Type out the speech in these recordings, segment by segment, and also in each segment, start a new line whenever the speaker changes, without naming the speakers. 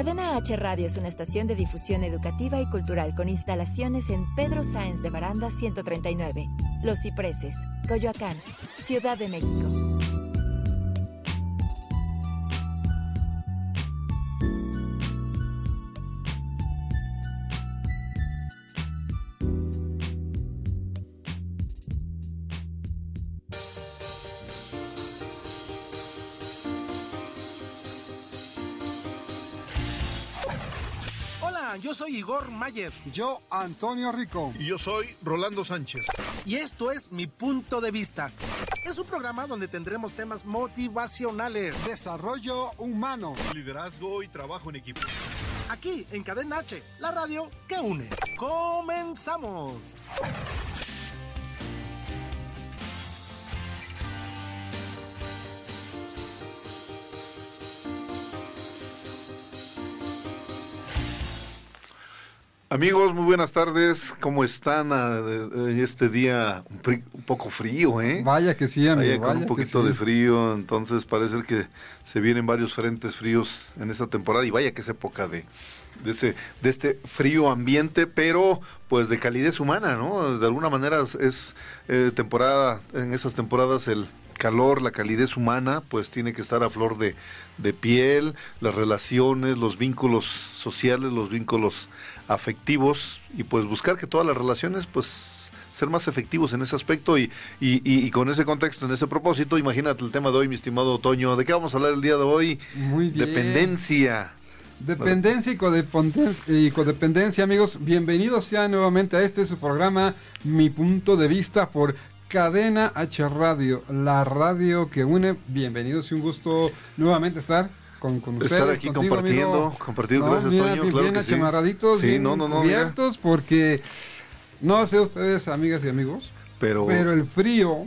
Cadena H Radio es una estación de difusión educativa y cultural con instalaciones en Pedro Sáenz de Baranda 139, Los Cipreses, Coyoacán, Ciudad de México.
Yo soy Igor Mayer.
Yo, Antonio Rico.
Y yo soy Rolando Sánchez.
Y esto es Mi Punto de Vista. Es un programa donde tendremos temas motivacionales,
desarrollo humano,
liderazgo y trabajo en equipo.
Aquí en Cadena H, la radio que une. ¡Comenzamos!
Amigos, muy buenas tardes. ¿Cómo están en este día un, poco frío, eh?
Vaya que sí, amigo.
Vaya, con un poquito de frío, entonces parece que se vienen varios frentes fríos en esta temporada y vaya que es época de, de, ese, de este frío ambiente, pero pues de calidez humana, ¿no? De alguna manera es eh, temporada, en esas temporadas el calor, la calidez humana, pues tiene que estar a flor de, de piel, las relaciones, los vínculos sociales, los vínculos afectivos y pues buscar que todas las relaciones pues ser más efectivos en ese aspecto y, y, con ese contexto, en ese propósito, imagínate el tema de hoy, mi estimado Otoño, ¿de qué vamos a hablar el día de hoy?
Muy bien.
Dependencia.
Dependencia y codependencia, y codependencia, amigos. Bienvenidos ya nuevamente a este su programa, Mi Punto de Vista por Cadena H Radio, la radio que une. Bienvenidos y un gusto nuevamente estar con, ustedes.
Estar aquí compartiendo, compartiendo, gracias Toño.
Bien, bien achamarraditos, bien no, cubiertos, porque no sé ustedes, amigas y amigos, pero, pero el frío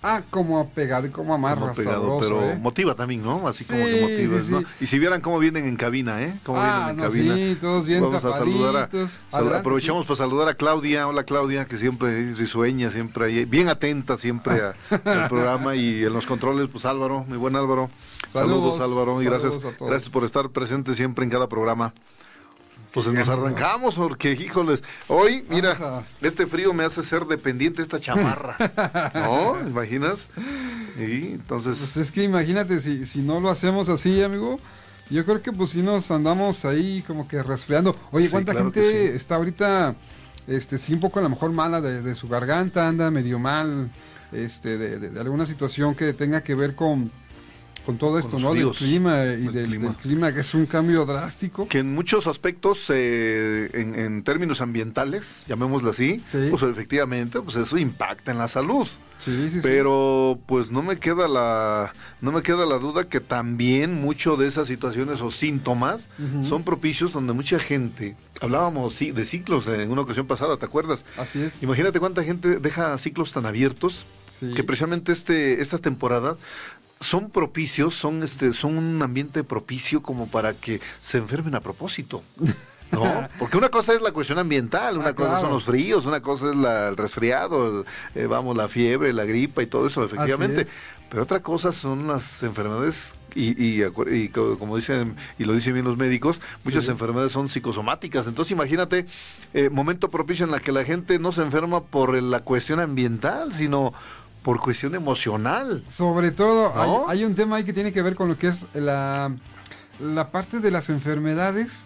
Ah, como pegado y como amarra.
pegado, pero
¿eh?
motiva también, ¿no? Así como que motiva, ¿no? Y si vieran cómo vienen en cabina, ¿eh? Cómo
ah,
vienen en cabina.
Sí, todos bien Vamos a saludar
a, aprovechamos para saludar a Claudia. Hola Claudia, que siempre risueña, siempre bien atenta siempre al programa y en los controles, pues Álvaro, muy buen Álvaro. Saludos, Álvaro y gracias, gracias por estar presente siempre en cada programa. Pues nos arrancamos porque, híjoles, hoy, mira, este frío me hace ser dependiente de esta chamarra. ¿No? ¿Imaginas? Y entonces...
Pues es que imagínate, si, si no lo hacemos así, amigo, yo creo que pues si nos andamos ahí como que resfriando. Oye, ¿cuánta gente está ahorita, este, sí, un poco a lo mejor mala de, su garganta, anda medio mal, este, de alguna situación que tenga que ver con con todo esto, ¿no? del clima y del, clima. que es un cambio drástico.
Que en muchos aspectos, eh, en, términos ambientales, llamémoslo así, pues efectivamente, pues eso impacta en la salud.
Sí, sí,
Pero pues no me queda la no me queda la duda que también mucho de esas situaciones o síntomas son propicios donde mucha gente hablábamos sí, de ciclos en una ocasión pasada, ¿te acuerdas?
Así es.
Imagínate cuánta gente deja ciclos tan abiertos que precisamente este estas temporadas son propicios, son este, son un ambiente propicio como para que se enfermen a propósito. ¿No? Porque una cosa es la cuestión ambiental, una ah, cosa son los fríos, una cosa es la, el resfriado, eh, vamos, la fiebre, la gripa y todo eso, efectivamente. Pero otra cosa son las enfermedades y, y, como dicen y lo dicen bien los médicos, muchas enfermedades son psicosomáticas. Entonces imagínate eh, momento propicio en la que la gente no se enferma por la cuestión ambiental, sino por cuestión emocional.
Sobre todo, hay, un tema ahí que tiene que ver con lo que es la, la parte de las enfermedades,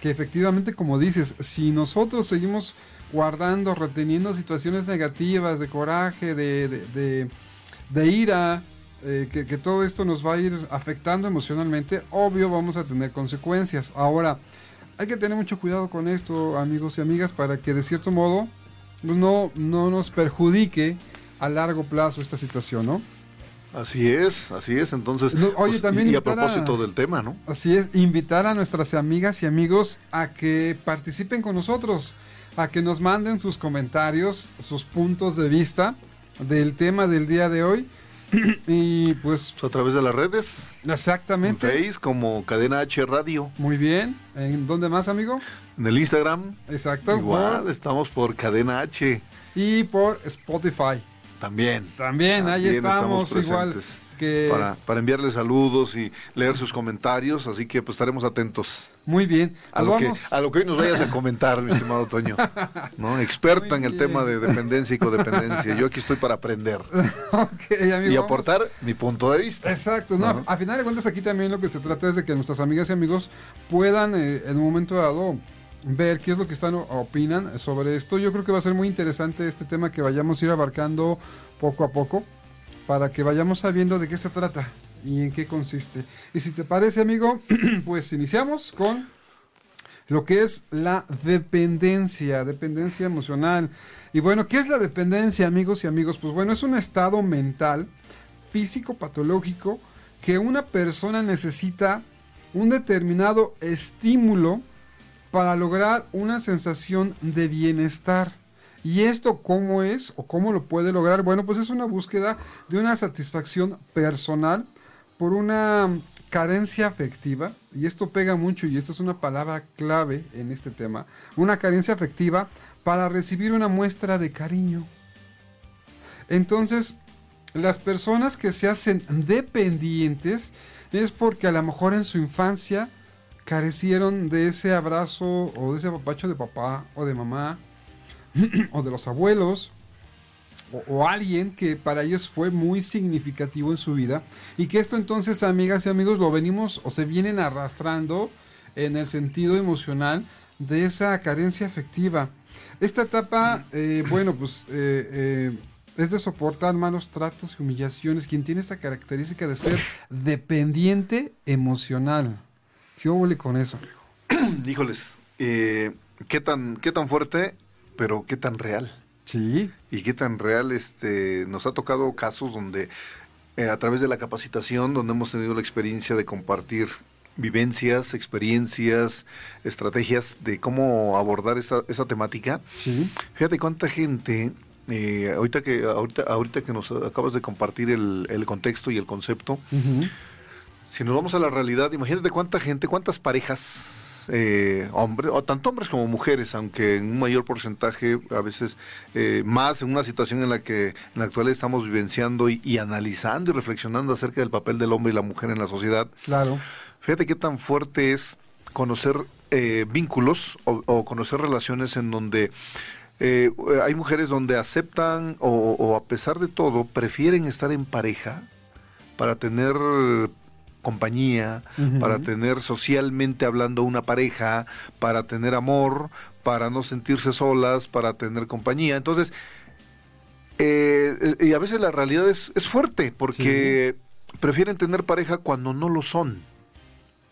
que efectivamente, como dices, si nosotros seguimos guardando, reteniendo situaciones negativas, de coraje, de, de, ira, eh, que, que, todo esto nos va a ir afectando emocionalmente, obvio vamos a tener consecuencias. Ahora, hay que tener mucho cuidado con esto, amigos y amigas, para que de cierto modo no, no nos perjudique a largo plazo esta situación, ¿no?
Así es, así es. Entonces,
oye,
pues,
también
y, a propósito del tema, ¿no?
Así es, invitar a nuestras amigas y amigos a que participen con nosotros, a que nos manden sus comentarios, sus puntos de vista del tema del día de hoy. y pues
a través de las redes.
Exactamente.
En Face como Cadena H Radio.
Muy bien. ¿En dónde más, amigo?
En el Instagram.
Exacto.
Igual, estamos por Cadena H.
Y por Spotify.
También.
También, ahí estamos, igual.
para, para enviarle saludos y leer sus comentarios, así que pues estaremos atentos.
Muy bien.
A, lo que, a lo que hoy nos vayas a comentar, mi estimado Toño. ¿no? Experto en el tema de dependencia y codependencia. Yo aquí estoy para aprender. y aportar mi punto de vista.
Exacto. No, a, final de cuentas, aquí también lo que se trata es de que nuestras amigas y amigos puedan, eh, en un momento dado, ver qué es lo que están opinan sobre esto. Yo creo que va a ser muy interesante este tema que vayamos a ir abarcando poco a poco para que vayamos sabiendo de qué se trata y en qué consiste. Y si te parece, amigo, pues iniciamos con lo que es la dependencia, dependencia emocional. Y bueno, ¿qué es la dependencia, amigos y amigos? Pues bueno, es un estado mental, físico, patológico, que una persona necesita un determinado estímulo para lograr una sensación de bienestar. ¿Y esto cómo es o cómo lo puede lograr? Bueno, pues es una búsqueda de una satisfacción personal por una carencia afectiva, y esto pega mucho y esto es una palabra clave en este tema, una carencia afectiva para recibir una muestra de cariño. Entonces, las personas que se hacen dependientes es porque a lo mejor en su infancia carecieron de ese abrazo o de ese papacho de papá o de mamá o de los abuelos o, alguien que para ellos fue muy significativo en su vida y que esto entonces amigas y amigos lo venimos o se vienen arrastrando en el sentido emocional de esa carencia afectiva. Esta etapa, eh, bueno, pues eh, eh, es de soportar malos tratos y humillaciones. Quien tiene esta característica de ser dependiente emocional. ¿Qué huele con eso,
Híjoles, ¿qué, tan, ¿qué tan fuerte pero qué tan real.
Sí.
Y qué tan real este nos ha tocado casos donde eh, a través de la capacitación, donde hemos tenido la experiencia de compartir vivencias, experiencias, estrategias de cómo abordar esa, esa temática.
Sí.
Fíjate cuánta gente, eh, ahorita, que, ahorita, ahorita que nos acabas de compartir el, el contexto y el concepto, si nos vamos a la realidad, imagínate cuánta gente, cuántas parejas eh, hombres, o tanto hombres como mujeres, aunque en un mayor porcentaje, a veces eh, más en una situación en la que en la actualidad estamos vivenciando y, analizando y reflexionando acerca del papel del hombre y la mujer en la sociedad.
Claro.
Fíjate qué tan fuerte es conocer eh, vínculos o, conocer relaciones en donde eh, hay mujeres donde aceptan o, o a pesar de todo prefieren estar en pareja para tener compañía, para tener socialmente hablando una pareja, para tener amor, para no sentirse solas, para tener compañía. Entonces, eh, y a veces la realidad es, es fuerte porque prefieren tener pareja cuando no lo son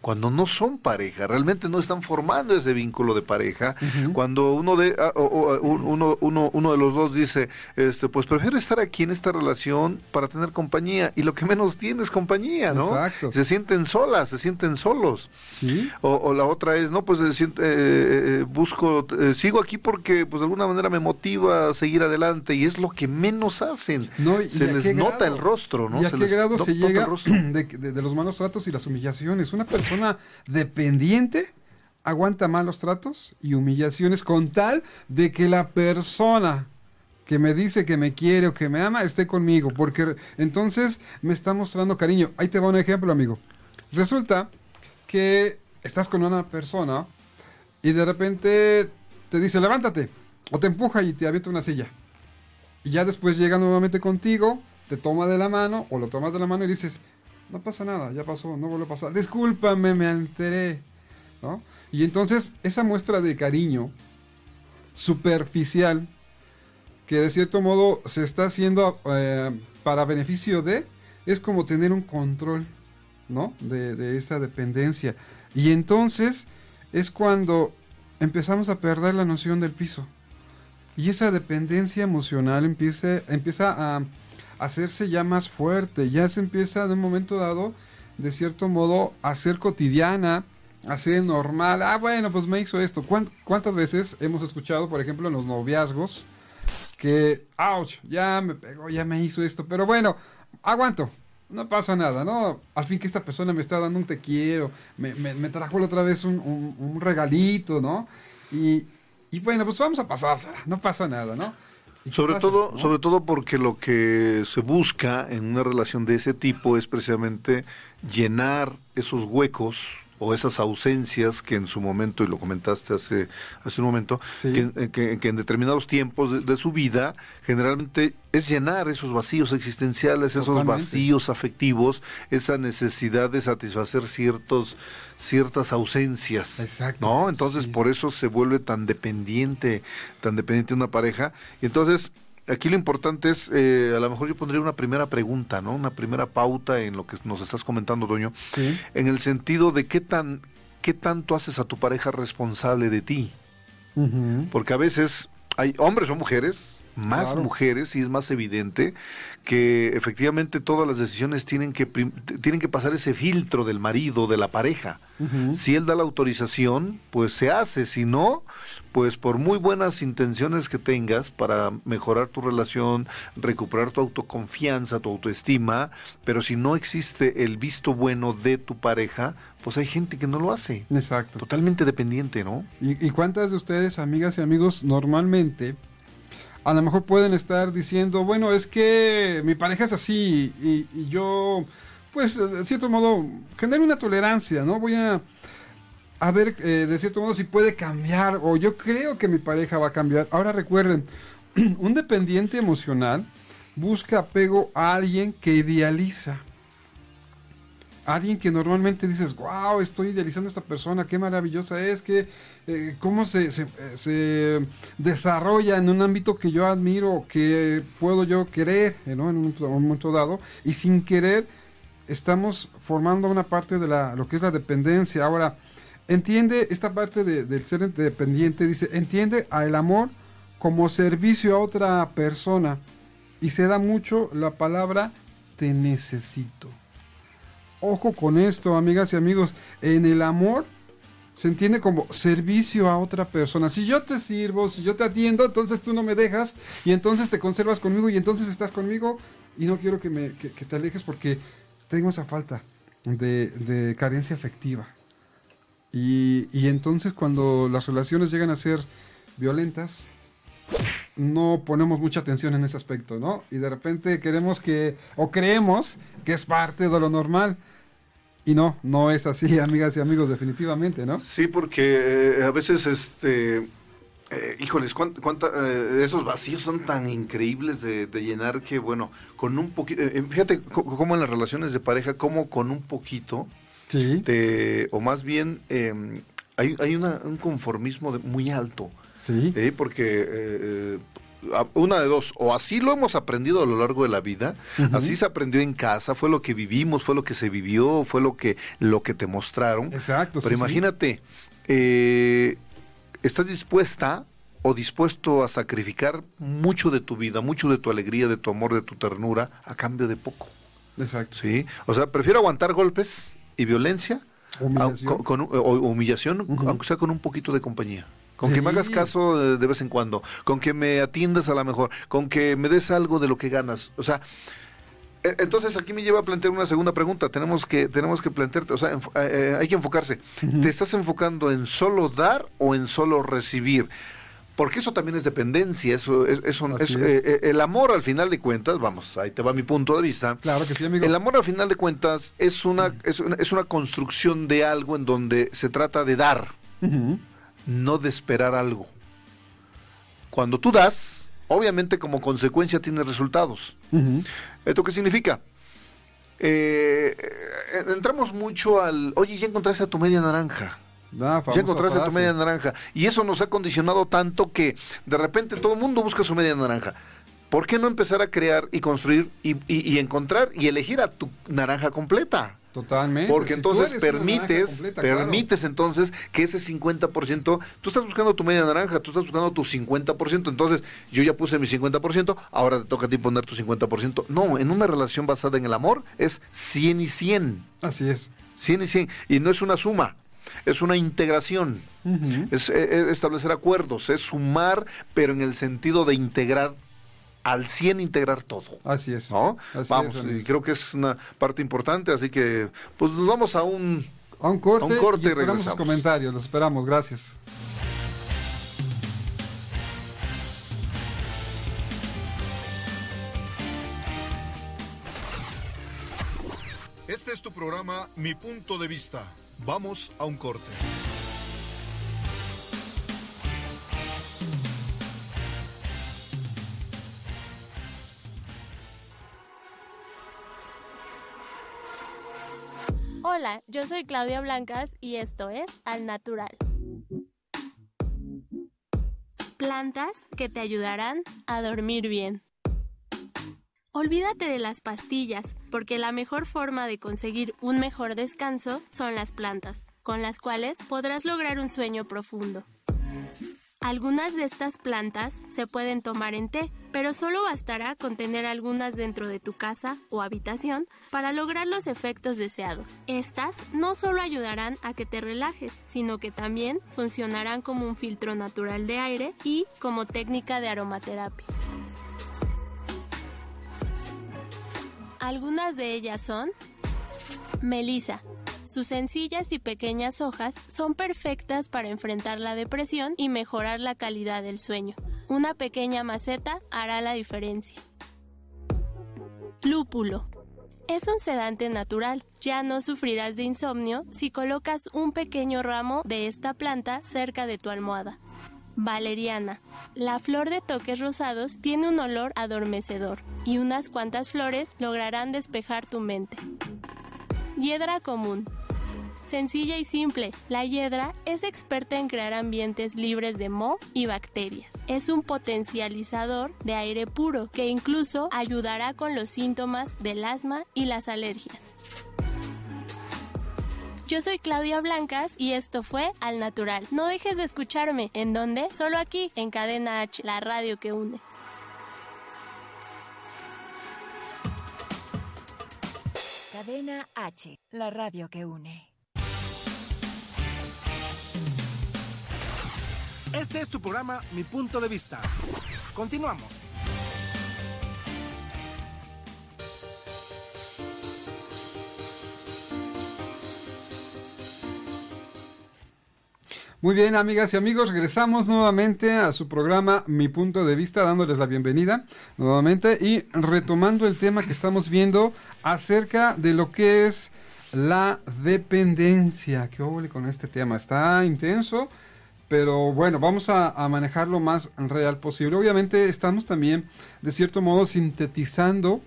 cuando no son pareja, realmente no están formando ese vínculo de pareja, cuando uno de ah, uno, uno, uno de los dos dice, este, pues prefiero estar aquí en esta relación para tener compañía y lo que menos tiene es compañía, ¿no?
Exacto.
Se sienten solas, se sienten solos.
Sí.
O, la otra es, no, pues eh, eh, busco, eh, sigo aquí porque pues de alguna manera me motiva a seguir adelante y es lo que menos hacen.
No,
se les nota el rostro, ¿no?
¿Y a qué grado se llega de, de los malos tratos y las humillaciones? Una persona persona dependiente aguanta malos tratos y humillaciones con tal de que la persona que me dice que me quiere o que me ama esté conmigo, porque entonces me está mostrando cariño. Ahí te va un ejemplo, amigo. Resulta que estás con una persona y de repente te dice, levántate, o te empuja y te avienta una silla. Y ya después llega nuevamente contigo, te toma de la mano, o lo tomas de la mano y dices, no pasa nada, ya pasó, no vuelve a pasar. Discúlpame, me alteré. ¿no? Y entonces esa muestra de cariño superficial, que de cierto modo se está haciendo eh, para beneficio de, es como tener un control, ¿no? De, de esa dependencia. Y entonces es cuando empezamos a perder la noción del piso. Y esa dependencia emocional empieza, empieza a hacerse ya más fuerte, ya se empieza de un momento dado, de cierto modo, a ser cotidiana, a ser normal. Ah, bueno, pues me hizo esto. ¿Cuántas veces hemos escuchado, por ejemplo, en los noviazgos, que, ouch, ya me pegó, ya me hizo esto, pero bueno, aguanto, no pasa nada, ¿no? Al fin que esta persona me está dando un te quiero, me, me, trajo la otra vez un, un, regalito, ¿no? Y, y, bueno, pues vamos a pasársela, no pasa nada, ¿no?
Sobre todo, sobre todo porque lo que se busca en una relación de ese tipo es precisamente llenar esos huecos o esas ausencias que en su momento, y lo comentaste hace, hace un momento, eh, que, en determinados tiempos de, su vida generalmente es llenar esos vacíos existenciales, esos vacíos afectivos, esa necesidad de satisfacer ciertos ciertas ausencias. Exacto. ¿No? Entonces por eso se vuelve tan dependiente, tan dependiente una pareja. Y entonces aquí lo importante es, eh, a lo mejor yo pondría una primera pregunta, ¿no? Una primera pauta en lo que nos estás comentando, Doño, sí. en el sentido de qué tan, qué tanto haces a tu pareja responsable de ti. Porque a veces hay hombres o mujeres, más mujeres y es más evidente que efectivamente todas las decisiones tienen que tienen que pasar ese filtro del marido, de la pareja. Si él da la autorización, pues se hace, si no, pues por muy buenas intenciones que tengas para mejorar tu relación, recuperar tu autoconfianza, tu autoestima, pero si no existe el visto bueno de tu pareja, pues hay gente que no lo hace.
Exacto.
Totalmente dependiente, ¿no?
¿Y, y cuántas de ustedes, amigas y amigos, normalmente a lo mejor pueden estar diciendo, bueno, es que mi pareja es así y, yo, pues, de cierto modo, genero una tolerancia, ¿no? Voy a, a ver, eh, de cierto modo, si puede cambiar o yo creo que mi pareja va a cambiar. Ahora recuerden, un dependiente emocional busca apego a alguien que idealiza alguien que normalmente dices, wow, estoy idealizando a esta persona, qué maravillosa es, que, eh, cómo se, se, desarrolla en un ámbito que yo admiro, que puedo yo querer en un, momento dado, y sin querer estamos formando una parte de la, lo que es la dependencia. Ahora, entiende esta parte del ser dependiente, dice, entiende al amor como servicio a otra persona, y se da mucho la palabra te necesito. Ojo con esto, amigas y amigos. En el amor se entiende como servicio a otra persona. Si yo te sirvo, si yo te atiendo, entonces tú no me dejas y entonces te conservas conmigo y entonces estás conmigo y no quiero que, me, te alejes porque tengo esa falta de, carencia afectiva. Y, y, entonces cuando las relaciones llegan a ser violentas, no ponemos mucha atención en ese aspecto, ¿no? Y de repente queremos que, o creemos que es parte de lo normal. Y no, no es así, amigas y amigos, definitivamente, ¿no?
Sí, porque eh, a veces, este, eh, híjoles, cuánta, eh, esos vacíos son tan increíbles de, llenar que, bueno, con un poquito, fíjate cómo en las relaciones de pareja, como con un poquito, sí. o más bien, em, hay, hay un conformismo muy alto. Sí. porque una de dos, o así lo hemos aprendido a lo largo de la vida, así se aprendió en casa, fue lo que vivimos, fue lo que se vivió, fue lo que, lo que te mostraron.
Exacto.
Pero imagínate, eh, estás dispuesta o dispuesto a sacrificar mucho de tu vida, mucho de tu alegría, de tu amor, de tu ternura, a cambio de poco.
Exacto.
Sí, o sea, prefiero aguantar golpes y violencia, con, o humillación, aunque sea con un poquito de compañía. Con que me hagas caso de, vez en cuando, con que me atiendas a la mejor, con que me des algo de lo que ganas. O sea, e, entonces aquí me lleva a plantear una segunda pregunta. Tenemos que, tenemos que plantearte, o sea, eh, eh, hay que enfocarse. ¿Te estás enfocando en solo dar o en solo recibir? Porque eso también es dependencia, eso es, eh, el amor al final de cuentas, vamos, ahí te va mi punto de vista.
Claro que sí, amigo.
El amor al final de cuentas es una, es una, es una construcción de algo en donde se trata de dar no de esperar algo. Cuando tú das, obviamente como consecuencia tienes resultados. ¿Esto qué significa? Eh, eh, entramos mucho al, oye, ya encontraste a tu media naranja. Ah, ya encontraste tu media naranja. Y eso nos ha condicionado tanto que de repente todo el mundo busca su media naranja. ¿Por qué no empezar a crear y construir y encontrar y elegir a tu naranja completa?
Totalmente.
Porque entonces permites, permites entonces que ese 50%, tú estás buscando tu media naranja, tú estás buscando tu 50%, entonces yo ya puse mi 50%, ahora te toca a ti poner tu 50%. No, en una relación basada en el amor es 100 y 100.
Así es.
100 y 100. Y no es una suma, es una integración. es, es establecer acuerdos, es sumar, pero en el sentido de integrar al 100 integrar todo.
Así es.
¿No? vamos, y creo que es una parte importante, así que pues nos vamos a un,
a un corte, y, esperamos sus comentarios, los esperamos, gracias.
Tu programa Mi Punto de Vista. Vamos a un corte.
Hola, yo soy Claudia Blancas y esto es Al Natural. Plantas que te ayudarán a dormir bien. Olvídate de las pastillas, porque la mejor forma de conseguir un mejor descanso son las plantas, con las cuales podrás lograr un sueño profundo. Algunas de estas plantas se pueden tomar en té, pero solo bastará con tener algunas dentro de tu casa o habitación para lograr los efectos deseados. Estas no solo ayudarán a que te relajes, sino que también funcionarán como un filtro natural de aire y como técnica de aromaterapia. Algunas de ellas son Melisa, sus sencillas y pequeñas hojas son perfectas para enfrentar la depresión y mejorar la calidad del sueño. Una pequeña maceta hará la diferencia. Lúpulo. Es un sedante natural. Ya no sufrirás de insomnio si colocas un pequeño ramo de esta planta cerca de tu almohada. Valeriana. La flor de toques rosados tiene un olor adormecedor y unas cuantas flores lograrán despejar tu mente. Hiedra común. Sencilla y simple, la hiedra es experta en crear ambientes libres de moho y bacterias. Es un potencializador de aire puro que incluso ayudará con los síntomas del asma y las alergias. Yo soy Claudia Blancas y esto fue Al Natural. No dejes de escucharme. ¿En dónde? Solo aquí, en Cadena H, la radio que une.
Cadena H, la radio que une.
Este es tu programa Mi Punto de Vista. Continuamos.
Muy bien, amigas y amigos, regresamos nuevamente a su programa Mi Punto de Vista, dándoles la bienvenida nuevamente y retomando el tema que estamos viendo acerca de lo que es la dependencia. ¿Qué hubo con este tema? Está intenso, pero bueno, vamos a, a manejar lo más real posible. Obviamente estamos también, de cierto modo, sintetizando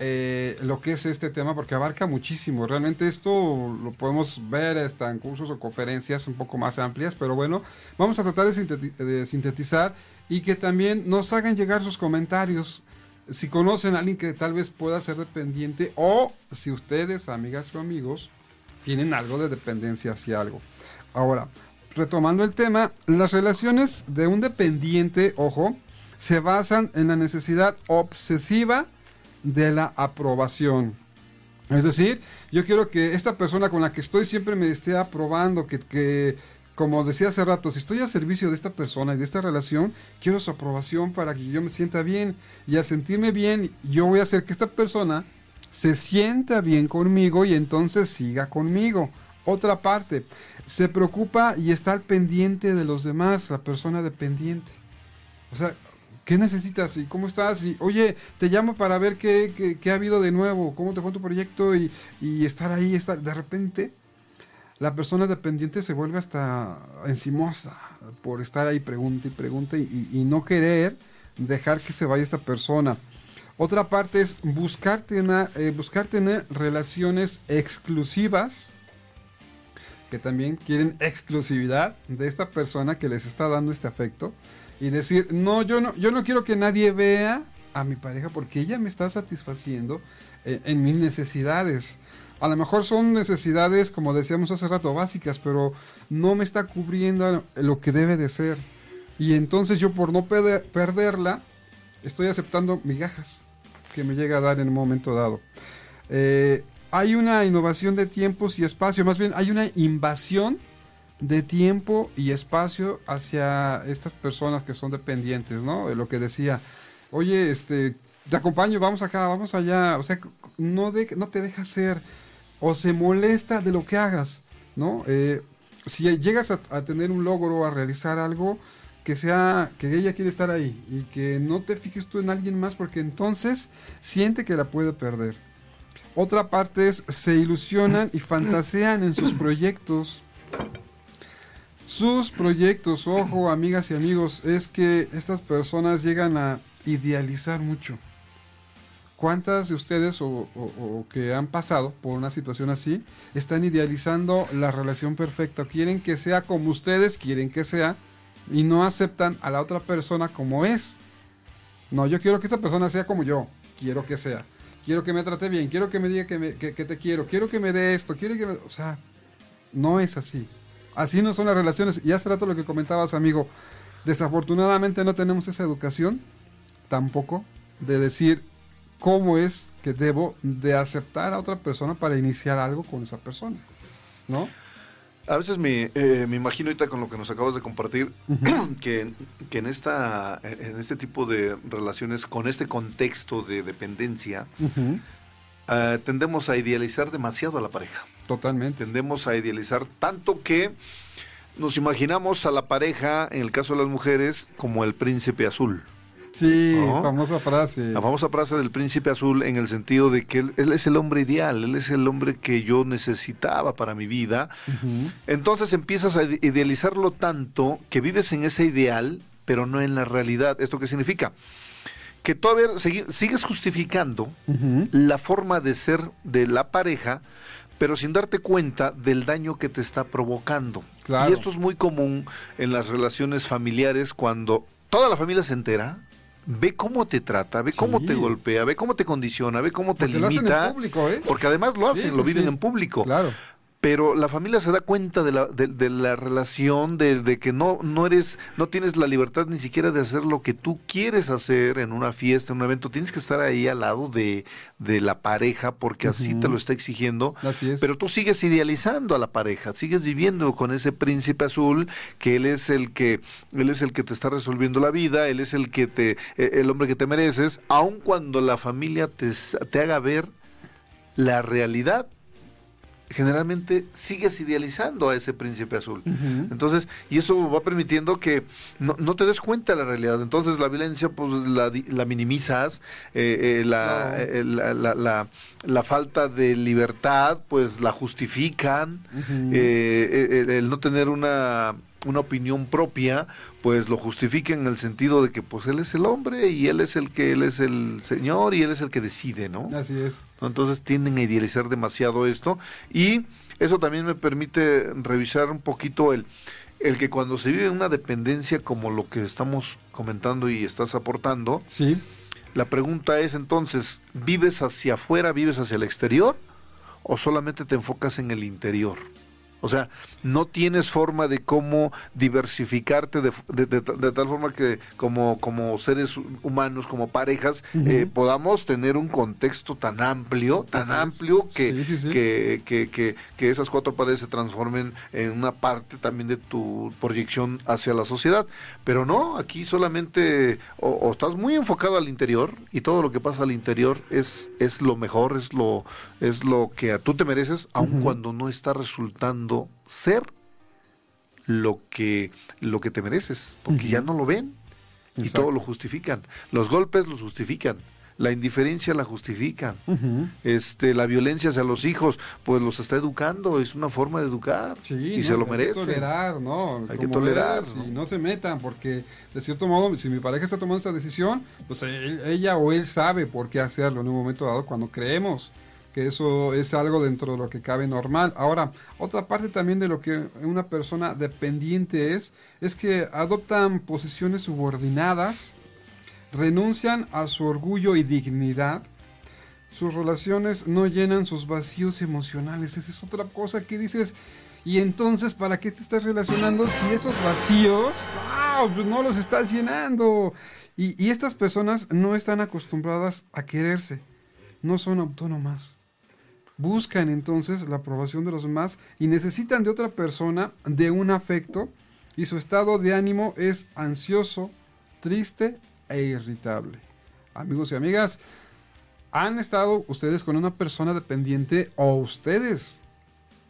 eh, lo que es este tema porque abarca muchísimo. Realmente esto lo podemos ver hasta en cursos o conferencias un poco más amplias, pero bueno, vamos a tratar de, sintetizar y que también nos hagan llegar sus comentarios. Si conocen a alguien que tal vez pueda ser dependiente o si ustedes, amigas o amigos, tienen algo de dependencia hacia algo. Ahora, retomando el tema, las relaciones de un dependiente, ojo, se basan en la necesidad obsesiva de la aprobación. Es decir, yo quiero que esta persona con la que estoy siempre me esté aprobando, que, que, como decía hace rato, si estoy a servicio de esta persona y de esta relación, quiero su aprobación para que yo me sienta bien. Y al sentirme bien, yo voy a hacer que esta persona se sienta bien conmigo y entonces siga conmigo. Otra parte, se preocupa y está al pendiente de los demás, la persona dependiente. O sea, ¿qué necesitas? ¿Y cómo estás? Y, oye, te llamo para ver qué, qué, ha habido de nuevo, cómo te fue tu proyecto y, y, estar ahí, estar, de repente la persona dependiente se vuelve hasta encimosa por estar ahí, pregunta y pregunta y, no querer dejar que se vaya esta persona. Otra parte es buscar tener, eh, buscar tener relaciones exclusivas que también quieren exclusividad de esta persona que les está dando este afecto y decir, no, yo no, yo no quiero que nadie vea a mi pareja porque ella me está satisfaciendo en, en mis necesidades. A lo mejor son necesidades, como decíamos hace rato, básicas, pero no me está cubriendo lo que debe de ser. Y entonces yo por no perderla, estoy aceptando migajas que me llega a dar en un momento dado. Eh, hay una innovación de tiempos y espacio, más bien hay una invasión de tiempo y espacio hacia estas personas que son dependientes, ¿no? Lo que decía, oye, este, te acompaño, vamos acá, vamos allá, o sea, no, de, no te deja hacer o se molesta de lo que hagas, ¿no? Eh, si llegas a, a, tener un logro, a realizar algo, que sea, que ella quiere estar ahí y que no te fijes tú en alguien más porque entonces siente que la puede perder. Otra parte es se ilusionan y fantasean en sus proyectos. Sus proyectos, ojo, amigas y amigos, es que estas personas llegan a idealizar mucho. ¿Cuántas de ustedes o, que han pasado por una situación así están idealizando la relación perfecta? Quieren que sea como ustedes quieren que sea y no aceptan a la otra persona como es. No, yo quiero que esa persona sea como yo quiero que sea. Quiero que me trate bien, quiero que me diga que, te quiero, quiero que me dé esto, quiero que me... O sea, no es así. Así no son las relaciones. Y hace rato lo que comentabas, amigo, desafortunadamente no tenemos esa educación tampoco de decir cómo es que debo de aceptar a otra persona para iniciar algo con esa persona, ¿no?
A veces me, eh, me imagino ahorita con lo que nos acabas de compartir, que, en, esta, en este tipo de relaciones, con este contexto de dependencia, eh, tendemos a idealizar demasiado a la pareja.
Totalmente.
Tendemos a idealizar tanto que nos imaginamos a la pareja, en el caso de las mujeres, como el príncipe azul.
Sí, famosa frase.
La famosa frase del príncipe azul en el sentido de que él, es el hombre ideal, él es el hombre que yo necesitaba para mi vida. Entonces empiezas a idealizarlo tanto que vives en ese ideal, pero no en la realidad. ¿Esto qué significa? Que todavía sigues justificando la forma de ser de la pareja, pero sin darte cuenta del daño que te está provocando. Y esto es muy común en las relaciones familiares cuando toda la familia se entera, ve cómo te trata, ve cómo te golpea, ve cómo te condiciona, ve cómo te limita.
en público, ¿eh?
Porque además lo hacen, lo viven en público.
Claro
pero la familia se da cuenta de la, de, la relación, de, que no, no eres, no tienes la libertad ni siquiera de hacer lo que tú quieres hacer en una fiesta, en un evento, tienes que estar ahí al lado de, la pareja porque así te lo está exigiendo,
así es.
pero tú sigues idealizando a la pareja, sigues viviendo con ese príncipe azul, que él es el que, él es el que te está resolviendo la vida, él es el que te, e, el hombre que te mereces, aun cuando la familia te, te haga ver la realidad generalmente sigues idealizando a ese príncipe azul. Entonces, y eso va permitiendo que no, te des cuenta de la realidad. Entonces, la violencia, pues la, la minimizas, eh, eh, la, la, falta de libertad, pues la justifican, eh, el no tener una una opinión propia, pues lo justifica en el sentido de que pues él es el hombre y él es el que él es el señor y él es el que decide, ¿no?
Así es.
Entonces tienden a idealizar demasiado esto y eso también me permite revisar un poquito el el que cuando se vive una dependencia como lo que estamos comentando y estás aportando,
sí.
La pregunta es entonces, ¿vives hacia afuera, vives hacia el exterior o solamente te enfocas en el interior? O sea, no tienes forma de cómo diversificarte de, tal forma que como, como seres humanos, como parejas, eh, podamos tener un contexto tan amplio, tan amplio que, Que, que, que, esas cuatro paredes se transformen en una parte también de tu proyección hacia la sociedad. Pero no, aquí solamente o, estás muy enfocado al interior y todo lo que pasa al interior es, es lo mejor, es lo, es lo que tú te mereces, aun cuando no está resultando ser lo que, lo que te mereces, porque ya no lo ven y todo lo justifican. Los golpes los justifican, la indiferencia la justifican, este, la violencia hacia los hijos, pues los está educando, es una forma de educar y se lo merece.
Hay que tolerar, ¿no?
Hay que tolerar.
Y ¿no? se metan, porque de cierto modo, si mi pareja está tomando esta decisión, pues ella o él sabe por qué hacerlo en un momento dado cuando creemos que eso es algo dentro de lo que cabe normal. Ahora, otra parte también de lo que una persona dependiente es, es que adoptan posiciones subordinadas, renuncian a su orgullo y dignidad, sus relaciones no llenan sus vacíos emocionales. Esa es otra cosa que dices. Y entonces, ¿para qué te estás relacionando si esos vacíos pues no los estás llenando? Y, y estas personas no están acostumbradas a quererse, no son autónomas buscan entonces la aprobación de los demás y necesitan de otra persona, de un afecto, y su estado de ánimo es ansioso, triste e irritable. Amigos y amigas, ¿han estado ustedes con una persona dependiente o ustedes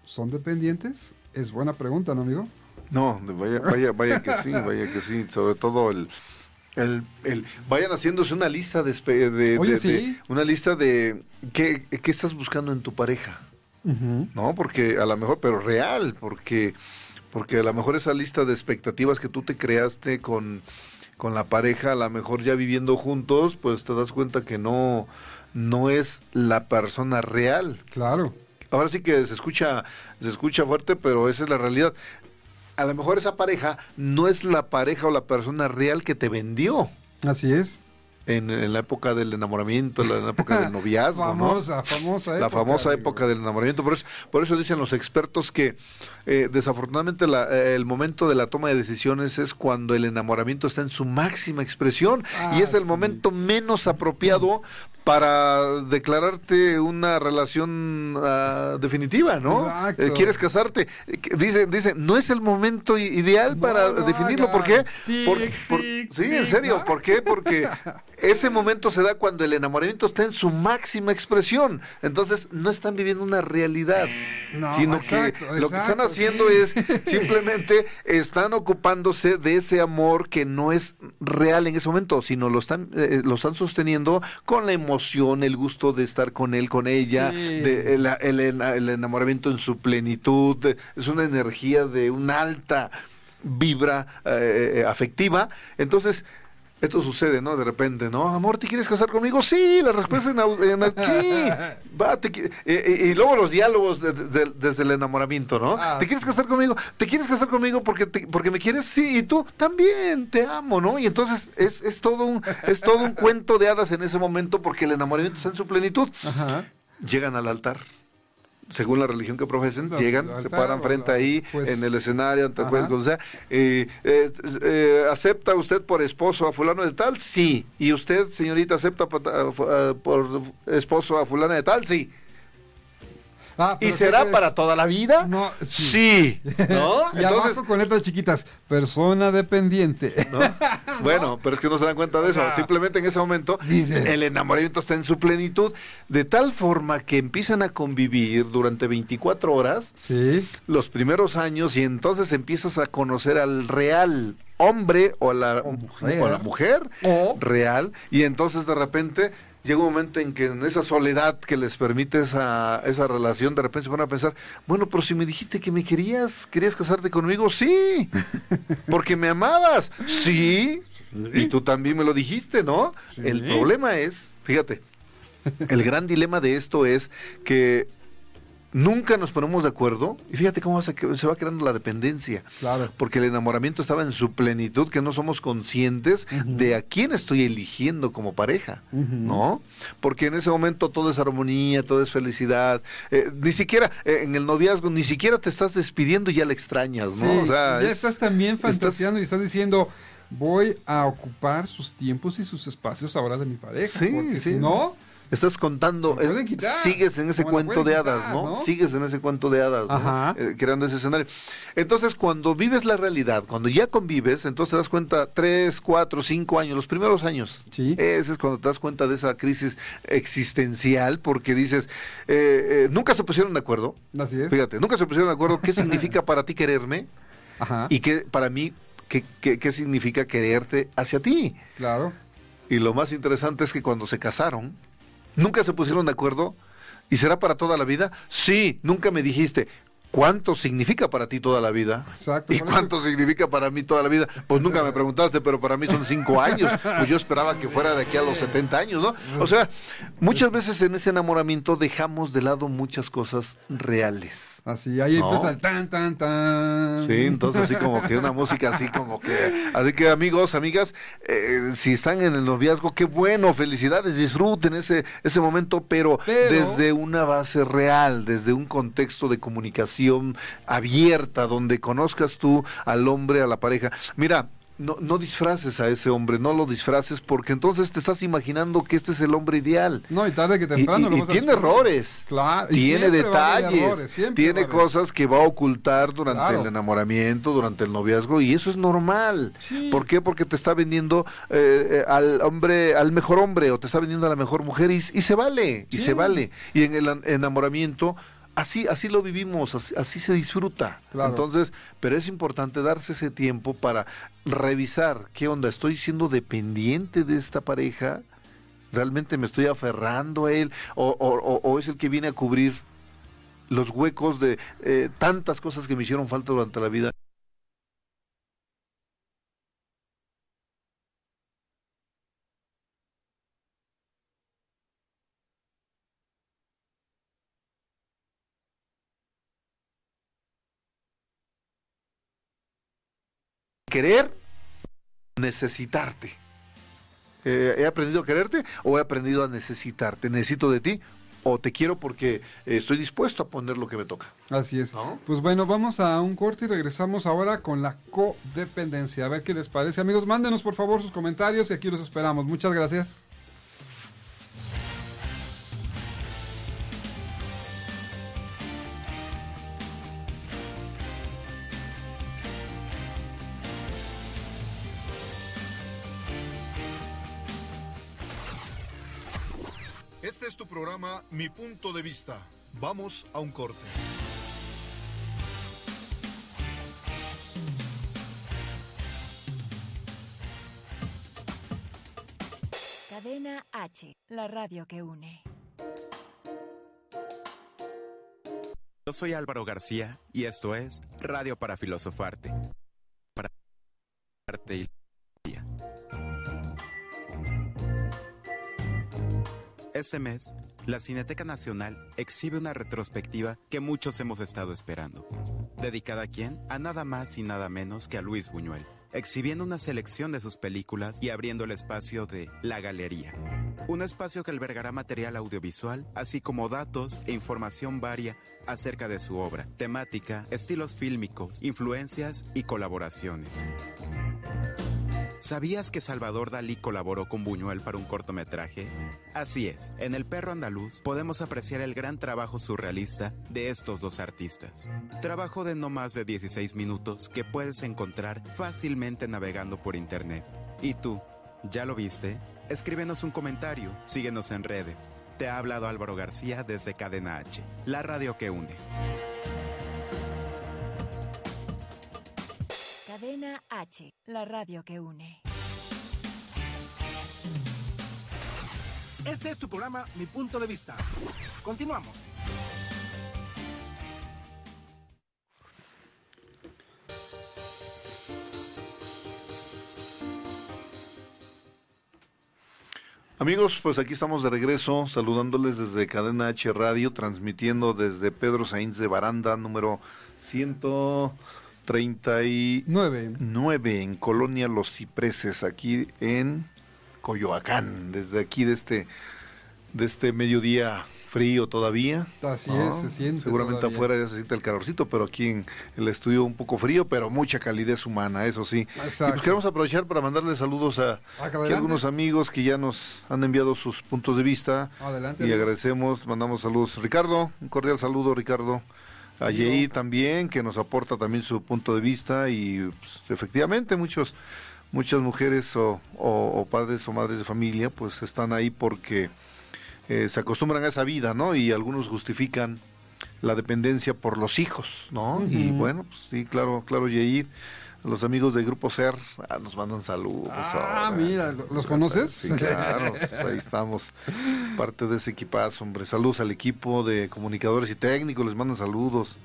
son dependientes? Es buena pregunta, ¿no, amigo?
No, vaya, vaya, vaya que sí, vaya que sí. Sobre todo el, El, el, vayan haciéndose una lista de, de, una lista de qué, qué, estás buscando en tu pareja. No, porque a lo mejor, pero real, porque, porque a lo mejor esa lista de expectativas que tú te creaste con, con la pareja, a lo mejor ya viviendo juntos, pues te das cuenta que no, no es la persona real.
Claro.
Ahora sí que se escucha, se escucha fuerte, pero esa es la realidad a lo mejor esa pareja no es la pareja o la persona real que te vendió.
Así es.
En, la época del enamoramiento, en la época del noviazgo.
famosa, famosa
época. La famosa época del enamoramiento. Por eso, por eso dicen los expertos que eh, desafortunadamente eh, el momento de la toma de decisiones es cuando el enamoramiento está en su máxima expresión y es ah, el momento menos apropiado para declararte una relación ah, definitiva, ¿no? Eh, ¿Quieres casarte? Dice, dice, no es el momento ideal para definirlo. ¿Por qué? sí, en serio. ¿Por qué? Porque ese momento se da cuando el enamoramiento está en su máxima expresión. Entonces, no están viviendo una realidad, sino que lo que están haciendo es simplemente están ocupándose de ese amor que no es real en ese momento, sino lo están, eh, lo están sosteniendo con la emoción el gusto de estar con él, con ella, de, el, enamoramiento en su plenitud, es una energía de una alta vibra eh, eh, afectiva. Entonces, esto sucede, ¿no? De repente, ¿no? Amor, ¿te quieres casar conmigo? Sí, la respuesta en, en sí. Va, y, luego los diálogos desde el enamoramiento, ¿no? Ah, ¿Te quieres casar conmigo? ¿Te quieres casar conmigo porque porque me quieres? Sí, y tú también te amo, ¿no? Y entonces es, es todo un es todo un cuento de hadas en ese momento porque el enamoramiento está en su plenitud. Ajá. Llegan al altar según la religión que profesen, llegan, se paran frente ahí pues, en el escenario, ante juez, o sea, eh, eh, eh, ¿acepta usted por esposo a fulano de tal? Sí. ¿Y usted, señorita, acepta por, por esposo a fulano de tal? Sí. Ah, ¿Y será para toda la vida?
No,
sí. ¿No?
y Entonces, abajo con letras chiquitas, persona dependiente.
Bueno, pero es que no se dan cuenta de eso. Simplemente en ese momento el enamoramiento está en su plenitud, de tal forma que empiezan a convivir durante 24 horas
sí.
los primeros años y entonces empiezas a conocer al real hombre o, la, mujer, o la mujer real y entonces de repente llega un momento en que en esa soledad que les permite esa, esa relación, de repente se van a pensar, bueno, pero si me dijiste que me querías, querías casarte conmigo, sí, porque me amabas, sí, y tú también me lo dijiste, ¿no? El problema es, fíjate, el gran dilema de esto es que nunca nos ponemos de acuerdo y fíjate cómo se, va creando la dependencia.
Claro.
Porque el enamoramiento estaba en su plenitud, que no somos conscientes de a quién estoy eligiendo como pareja, ¿no? Porque en ese momento todo es armonía, todo es felicidad. Eh, ni siquiera eh, en el noviazgo, ni siquiera te estás despidiendo y ya le extrañas, ¿no?
o sea, ya estás también fantaseando y estás diciendo voy a ocupar sus tiempos y sus espacios ahora de mi pareja. Sí, porque si no,
estás contando, eh, sigues en ese cuento de hadas, ¿no? Sigues en ese cuento de hadas, eh, creando ese escenario. Entonces, cuando vives la realidad, cuando ya convives, entonces te das cuenta, tres, cuatro, cinco años, los primeros años,
¿Sí?
ese es cuando te das cuenta de esa crisis existencial, porque dices, eh, nunca se pusieron de acuerdo.
Así es.
Fíjate, nunca se pusieron de acuerdo qué significa para ti quererme y qué para mí, qué, qué, qué significa quererte hacia ti.
Claro.
Y lo más interesante es que cuando se casaron, ¿Nunca se pusieron de acuerdo? ¿Y será para toda la vida? Sí, nunca me dijiste. ¿Cuánto significa para ti toda la vida?
Exacto.
¿Y cuánto significa para mí toda la vida? Pues nunca me preguntaste, pero para mí son cinco años. Pues yo esperaba que fuera de aquí a los 70 años, ¿no? O sea, muchas veces en ese enamoramiento dejamos de lado muchas cosas reales.
Así, ahí empieza el tan, tan, tan.
Sí, entonces así como que una música así como que... Así que amigos, amigas, eh, si están en el noviazgo, qué bueno, felicidades, disfruten ese, ese momento, pero, desde una base real, desde un contexto de comunicación abierta, donde conozcas tú al hombre, a la pareja. Mira, no, no disfraces a ese hombre, no lo disfraces porque entonces te estás imaginando que este es el hombre ideal.
No, y tarde que temprano.
Y, tiene errores,
claro,
tiene detalles, tiene cosas que va a ocultar durante el enamoramiento, durante el noviazgo y eso es normal. ¿Por qué? Porque te está vendiendo eh, eh, al hombre, al mejor hombre o te está vendiendo a la mejor mujer y, se vale, y se vale. Y en el enamoramiento así, así lo vivimos, así, se disfruta. Entonces, pero es importante darse ese tiempo para revisar qué onda, estoy siendo dependiente de esta pareja, realmente me estoy aferrando a él, o, es el que viene a cubrir los huecos de eh, tantas cosas que me hicieron falta durante la vida. Querer, necesitarte. Eh, ¿He aprendido a quererte o he aprendido a necesitarte? Necesito de ti o te quiero porque estoy dispuesto a poner lo que me toca.
Así es. Pues bueno, vamos a un corte y regresamos ahora con la codependencia. A ver qué les parece. Amigos, mándenos por favor sus comentarios y aquí los esperamos. Muchas gracias.
Programa Mi Punto de Vista. Vamos a un corte.
Cadena H, la radio que une.
Yo soy Álvaro García y esto es Radio para Filosofarte. Para arte y Este mes, la Cineteca Nacional exhibe una retrospectiva que muchos hemos estado esperando. ¿Dedicada a quién? A nada más y nada menos que a Luis Buñuel, exhibiendo una selección de sus películas y abriendo el espacio de La Galería. Un espacio que albergará material audiovisual, así como datos e información varia acerca de su obra, temática, estilos fílmicos, influencias y colaboraciones. ¿Sabías que Salvador Dalí colaboró con Buñuel para un cortometraje? Así es, en El Perro Andaluz podemos apreciar el gran trabajo surrealista de estos dos artistas. Trabajo de no más de 16 minutos que puedes encontrar fácilmente navegando por internet. ¿Y tú? ¿Ya lo viste? Escríbenos un comentario, síguenos en redes. Te ha hablado Álvaro García desde Cadena H, la radio que une.
Cadena H, la radio que une.
Este es tu programa Mi Punto de Vista. Continuamos.
Amigos, pues aquí estamos de regreso, saludándoles desde Cadena H Radio, transmitiendo desde Pedro Sainz de Baranda, número 100. 39 en Colonia Los Cipreses, aquí en Coyoacán, desde aquí de este, de este mediodía frío todavía.
Así es, se siente.
Seguramente afuera ya se siente el calorcito, pero aquí en el estudio un poco frío, pero mucha calidez humana, eso sí. Y pues queremos aprovechar para mandarle saludos a, ah, algunos amigos que ya nos han enviado sus puntos de vista. Adelante. Y agradecemos, mandamos saludos. Ricardo, un cordial saludo, Ricardo a Yei también, que nos aporta también su punto de vista y pues, efectivamente muchos muchas mujeres o, padres o madres de familia pues están ahí porque eh, se acostumbran a esa vida, ¿no? Y algunos justifican la dependencia por los hijos, ¿no? Y bueno, pues sí, claro, claro, Yeid los amigos del Grupo SER ah, nos mandan saludos.
Ah, mira, ¿los conoces?
Sí, claro, pues, ahí estamos, parte de ese equipazo, hombre. Saludos al equipo de comunicadores y técnicos, les mandan saludos.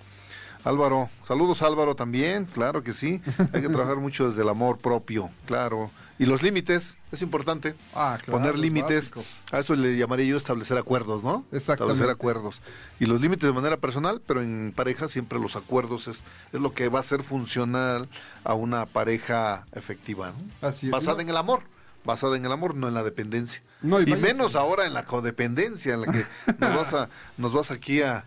Álvaro, saludos Álvaro también, claro que sí. Hay que trabajar mucho desde el amor propio, claro. Y los límites, es importante. Ah, poner límites. A eso le llamaría yo establecer acuerdos, ¿no?
Exactamente.
Establecer acuerdos. Y los límites de manera personal, pero en pareja siempre los acuerdos es, es lo que va a ser funcional a una pareja efectiva, ¿no? Así es. Basada en el amor basada en el amor, no en la dependencia. y, menos ahora en la codependencia, en la que nos vas, a, nos vas aquí a,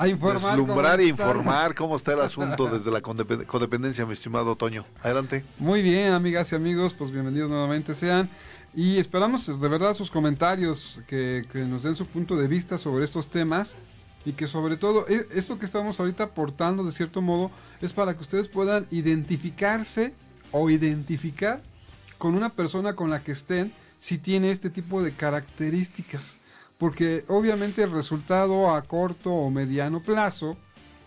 a informar.
Deslumbrar e informar cómo está el asunto desde la codependencia, mi estimado Toño. Adelante.
Muy bien, amigas y amigos, pues bienvenidos nuevamente sean. Y esperamos de verdad sus comentarios, que, nos den su punto de vista sobre estos temas y que sobre todo e, esto que estamos ahorita aportando de cierto modo es para que ustedes puedan identificarse o identificar con una persona con la que estén si tiene este tipo de características porque obviamente el resultado a corto o mediano plazo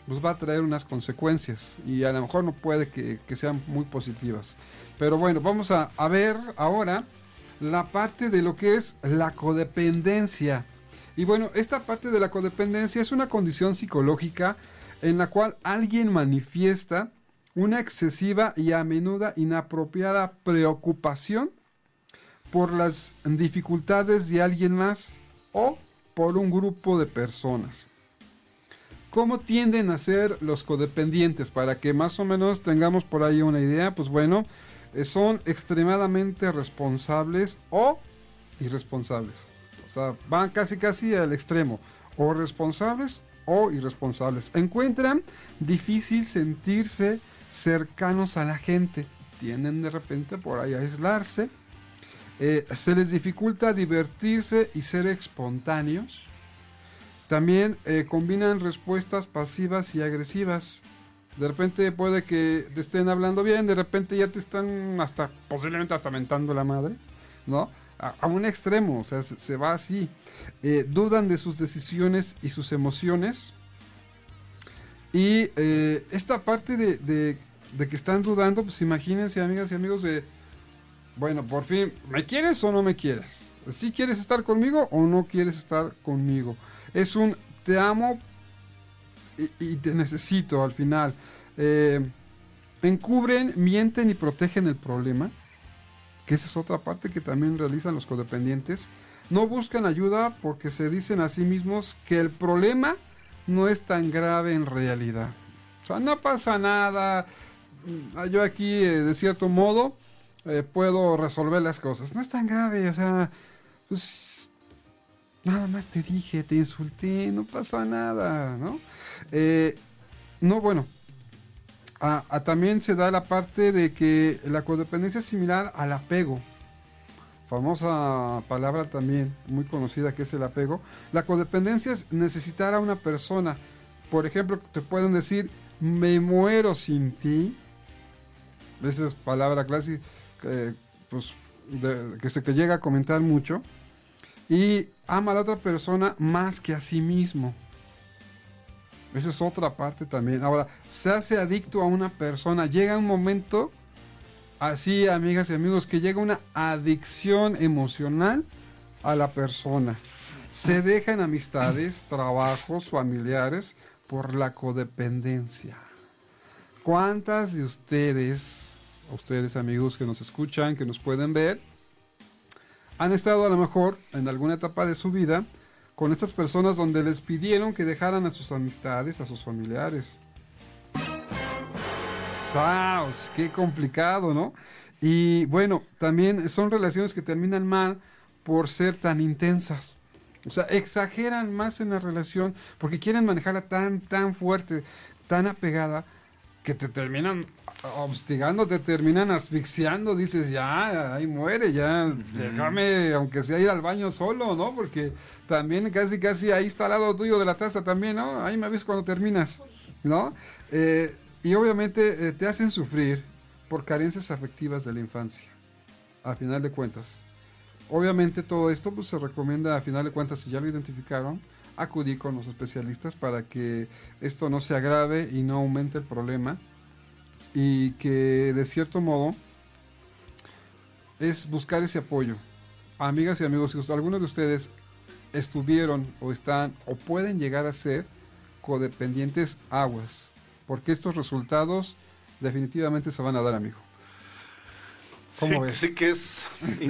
pues va a traer unas consecuencias y a lo mejor no puede que, sean muy positivas. Pero bueno, vamos a, a, ver ahora la parte de lo que es la codependencia. Y bueno, esta parte de la codependencia es una condición psicológica en la cual alguien manifiesta una excesiva y a menudo inapropiada preocupación por las dificultades de alguien más o por un grupo de personas. ¿Cómo tienden a ser los codependientes? Para que más o menos tengamos por ahí una idea, pues bueno, eh, son extremadamente responsables o irresponsables. O sea, van casi casi al extremo. O responsables o irresponsables. Encuentran difícil sentirse cercanos a la gente. Tienden de repente por ahí aislarse. Eh, se les dificulta divertirse y ser espontáneos también eh, combinan respuestas pasivas y agresivas. De repente puede que te estén hablando bien, de repente ya te están hasta, posiblemente hasta mentando la madre, ¿no? A, un extremo, o sea, se, va así. Eh, dudan de sus decisiones y sus emociones. Y esta parte de, de, que están dudando, pues imagínense, amigas y amigos, de, bueno, por fin, ¿me quieres o no me quieres? ¿Sí quieres estar conmigo o no quieres estar conmigo? Es un te amo y, te necesito al final. Eh, encubren, mienten y protegen el problema. Que esa es otra parte que también realizan los codependientes. No buscan ayuda porque se dicen a sí mismos que el problema no es tan grave en realidad. O sea, no pasa nada. Yo aquí, eh, de cierto modo, eh, puedo resolver las cosas. No es tan grave, o sea, pues Nada más te dije, te insulté, no pasa nada, ¿no? Eh, no, bueno. también se da la parte de que la codependencia es similar al apego. Famosa palabra también, muy conocida que es el apego. La codependencia es necesitar a una persona. Por ejemplo, te pueden decir, me muero sin ti. Esa es palabra clásica, pues, que se que llega a comentar mucho y ama a la otra persona más que a sí mismo. Esa es otra parte también. Ahora, se hace adicto a una persona. Llega un momento, así amigas y amigos, que llega una adicción emocional a la persona. Se dejan amistades, trabajos, familiares por la codependencia. ¿Cuántas de ustedes, ustedes amigos que nos escuchan, que nos pueden ver, han estado a lo mejor en alguna etapa de su vida con estas personas donde les pidieron que dejaran a sus amistades, a sus familiares. ¡Sauch! ¡Qué complicado, ¿no? Y bueno, también son relaciones que terminan mal por ser tan intensas. O sea, exageran más en la relación porque quieren manejarla tan, tan fuerte, tan apegada, que te terminan hostigando, te terminan asfixiando, dices, ya, ahí muere, ya, déjame, aunque sea ir al baño solo, ¿no? Porque también casi, casi ahí está al lado tuyo de la taza también, ¿no? Ahí me ves cuando terminas, ¿no? Eh, y obviamente eh, te hacen sufrir por carencias afectivas de la infancia, a final de cuentas. Obviamente todo esto pues, se recomienda, a final de cuentas, si ya lo identificaron, acudir con los especialistas para que esto no se agrave y no aumente el problema y que de cierto modo es buscar ese apoyo. Amigas y amigos, si algunos de ustedes estuvieron o están o pueden llegar a ser codependientes aguas, porque estos resultados definitivamente se van a dar, amigo.
¿Cómo ves? Sí que es,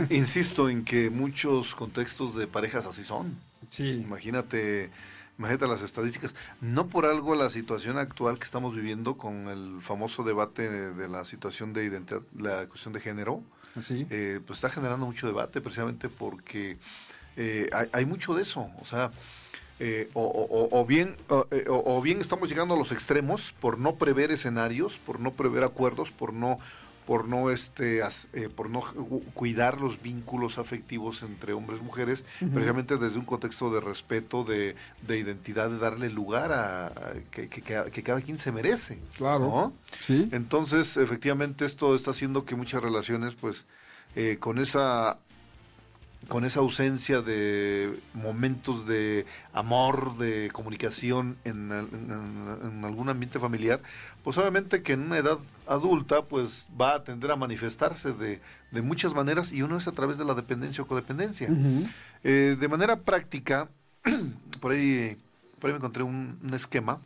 insisto en que muchos contextos de parejas así son. Sí. Imagínate Imagínate las estadísticas. No por algo la situación actual que estamos viviendo con el famoso debate de, la situación de identidad, la cuestión de género, eh, pues está generando mucho debate precisamente porque eh, hay, mucho de eso. O sea, eh, o, bien, o, bien estamos llegando a los extremos por no prever escenarios, por no prever acuerdos, por no por no este eh, por no cuidar los vínculos afectivos entre hombres y mujeres precisamente desde un contexto de respeto de, identidad de darle lugar a, que, cada quien se merece claro. sí. Entonces efectivamente esto está haciendo que muchas relaciones pues eh, con esa con esa ausencia de momentos de amor, de comunicación en, algún ambiente familiar, pues obviamente que en una edad adulta pues va a tender a manifestarse de, de muchas maneras y uno es a través de la dependencia o codependencia. Eh, de manera práctica, por ahí, por ahí me encontré un, esquema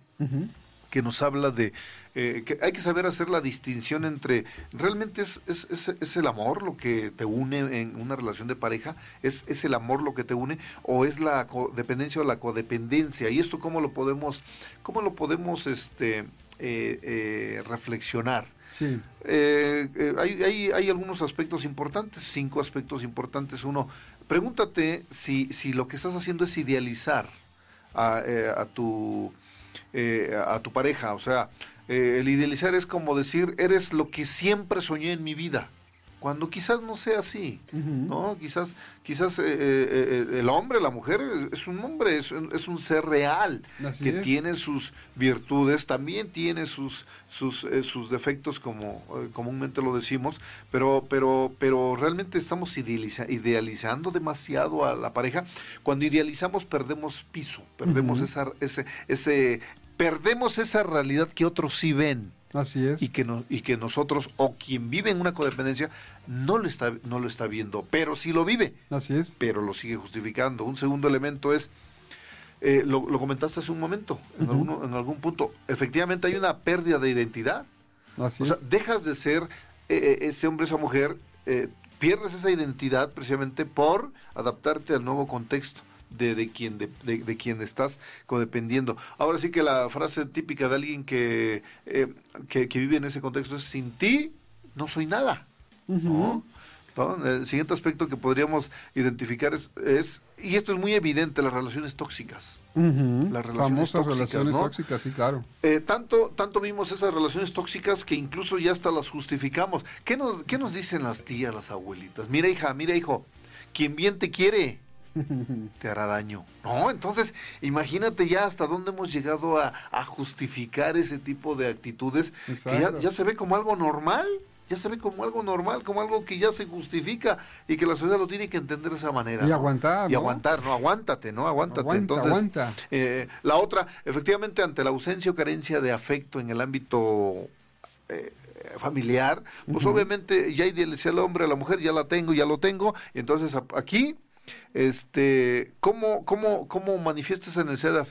que nos habla de eh, que hay que saber hacer la distinción entre realmente es, es, es, el amor lo que te une en una relación de pareja, es, es el amor lo que te une o es la dependencia o la codependencia. Y esto cómo lo podemos, cómo lo podemos este, eh, eh, reflexionar.
Sí.
hay, hay, hay algunos aspectos importantes, cinco aspectos importantes. Uno, pregúntate si, si lo que estás haciendo es idealizar a, a tu a tu pareja, o sea, eh, el idealizar es como decir, eres lo que siempre soñé en mi vida cuando quizás no sea así, ¿no? Quizás, quizás eh, eh, el hombre, la mujer es un hombre, es, un ser real que tiene sus virtudes, también tiene sus sus, sus defectos como comúnmente lo decimos, pero pero pero realmente estamos idealizando demasiado a la pareja. Cuando idealizamos perdemos piso, perdemos esa, ese ese perdemos esa realidad que otros sí ven.
Así es.
Y que, no, y que nosotros, o quien vive en una codependencia, no lo, está, no lo está viendo, pero sí lo vive.
Así es.
Pero lo sigue justificando. Un segundo elemento es, eh, lo, comentaste hace un momento, en, en, algún punto, efectivamente hay una pérdida de identidad.
Así
o sea, dejas de ser eh, eh, ese hombre, esa mujer, pierdes esa identidad precisamente por adaptarte al nuevo contexto de, de quien de, de, quien estás codependiendo. Ahora sí que la frase típica de alguien que, eh, que, vive en ese contexto es sin ti no soy nada. El siguiente aspecto que podríamos identificar es, y esto es muy evidente, las relaciones tóxicas.
Las relaciones Famosas relaciones tóxicas, sí, claro.
Eh, tanto, tanto vimos esas relaciones tóxicas que incluso ya hasta las justificamos. ¿Qué nos, ¿Qué nos dicen las tías, las abuelitas? Mira, hija, mira, hijo, quien bien te quiere, te hará daño. No, entonces imagínate ya hasta dónde hemos llegado a, justificar ese tipo de actitudes que ya, se ve como algo normal, ya se ve como algo normal, como algo que ya se justifica y que la sociedad lo tiene que entender de esa manera.
Y aguantar.
Y aguantar, no, aguántate, ¿no? Aguántate. entonces,
aguanta.
Eh, la otra, efectivamente, ante la ausencia o carencia de afecto en el ámbito... Eh, familiar, pues obviamente ya idealicé al hombre, a la mujer, ya la tengo, ya lo tengo, entonces aquí este, ¿cómo, cómo, cómo manifiesta esa necesidad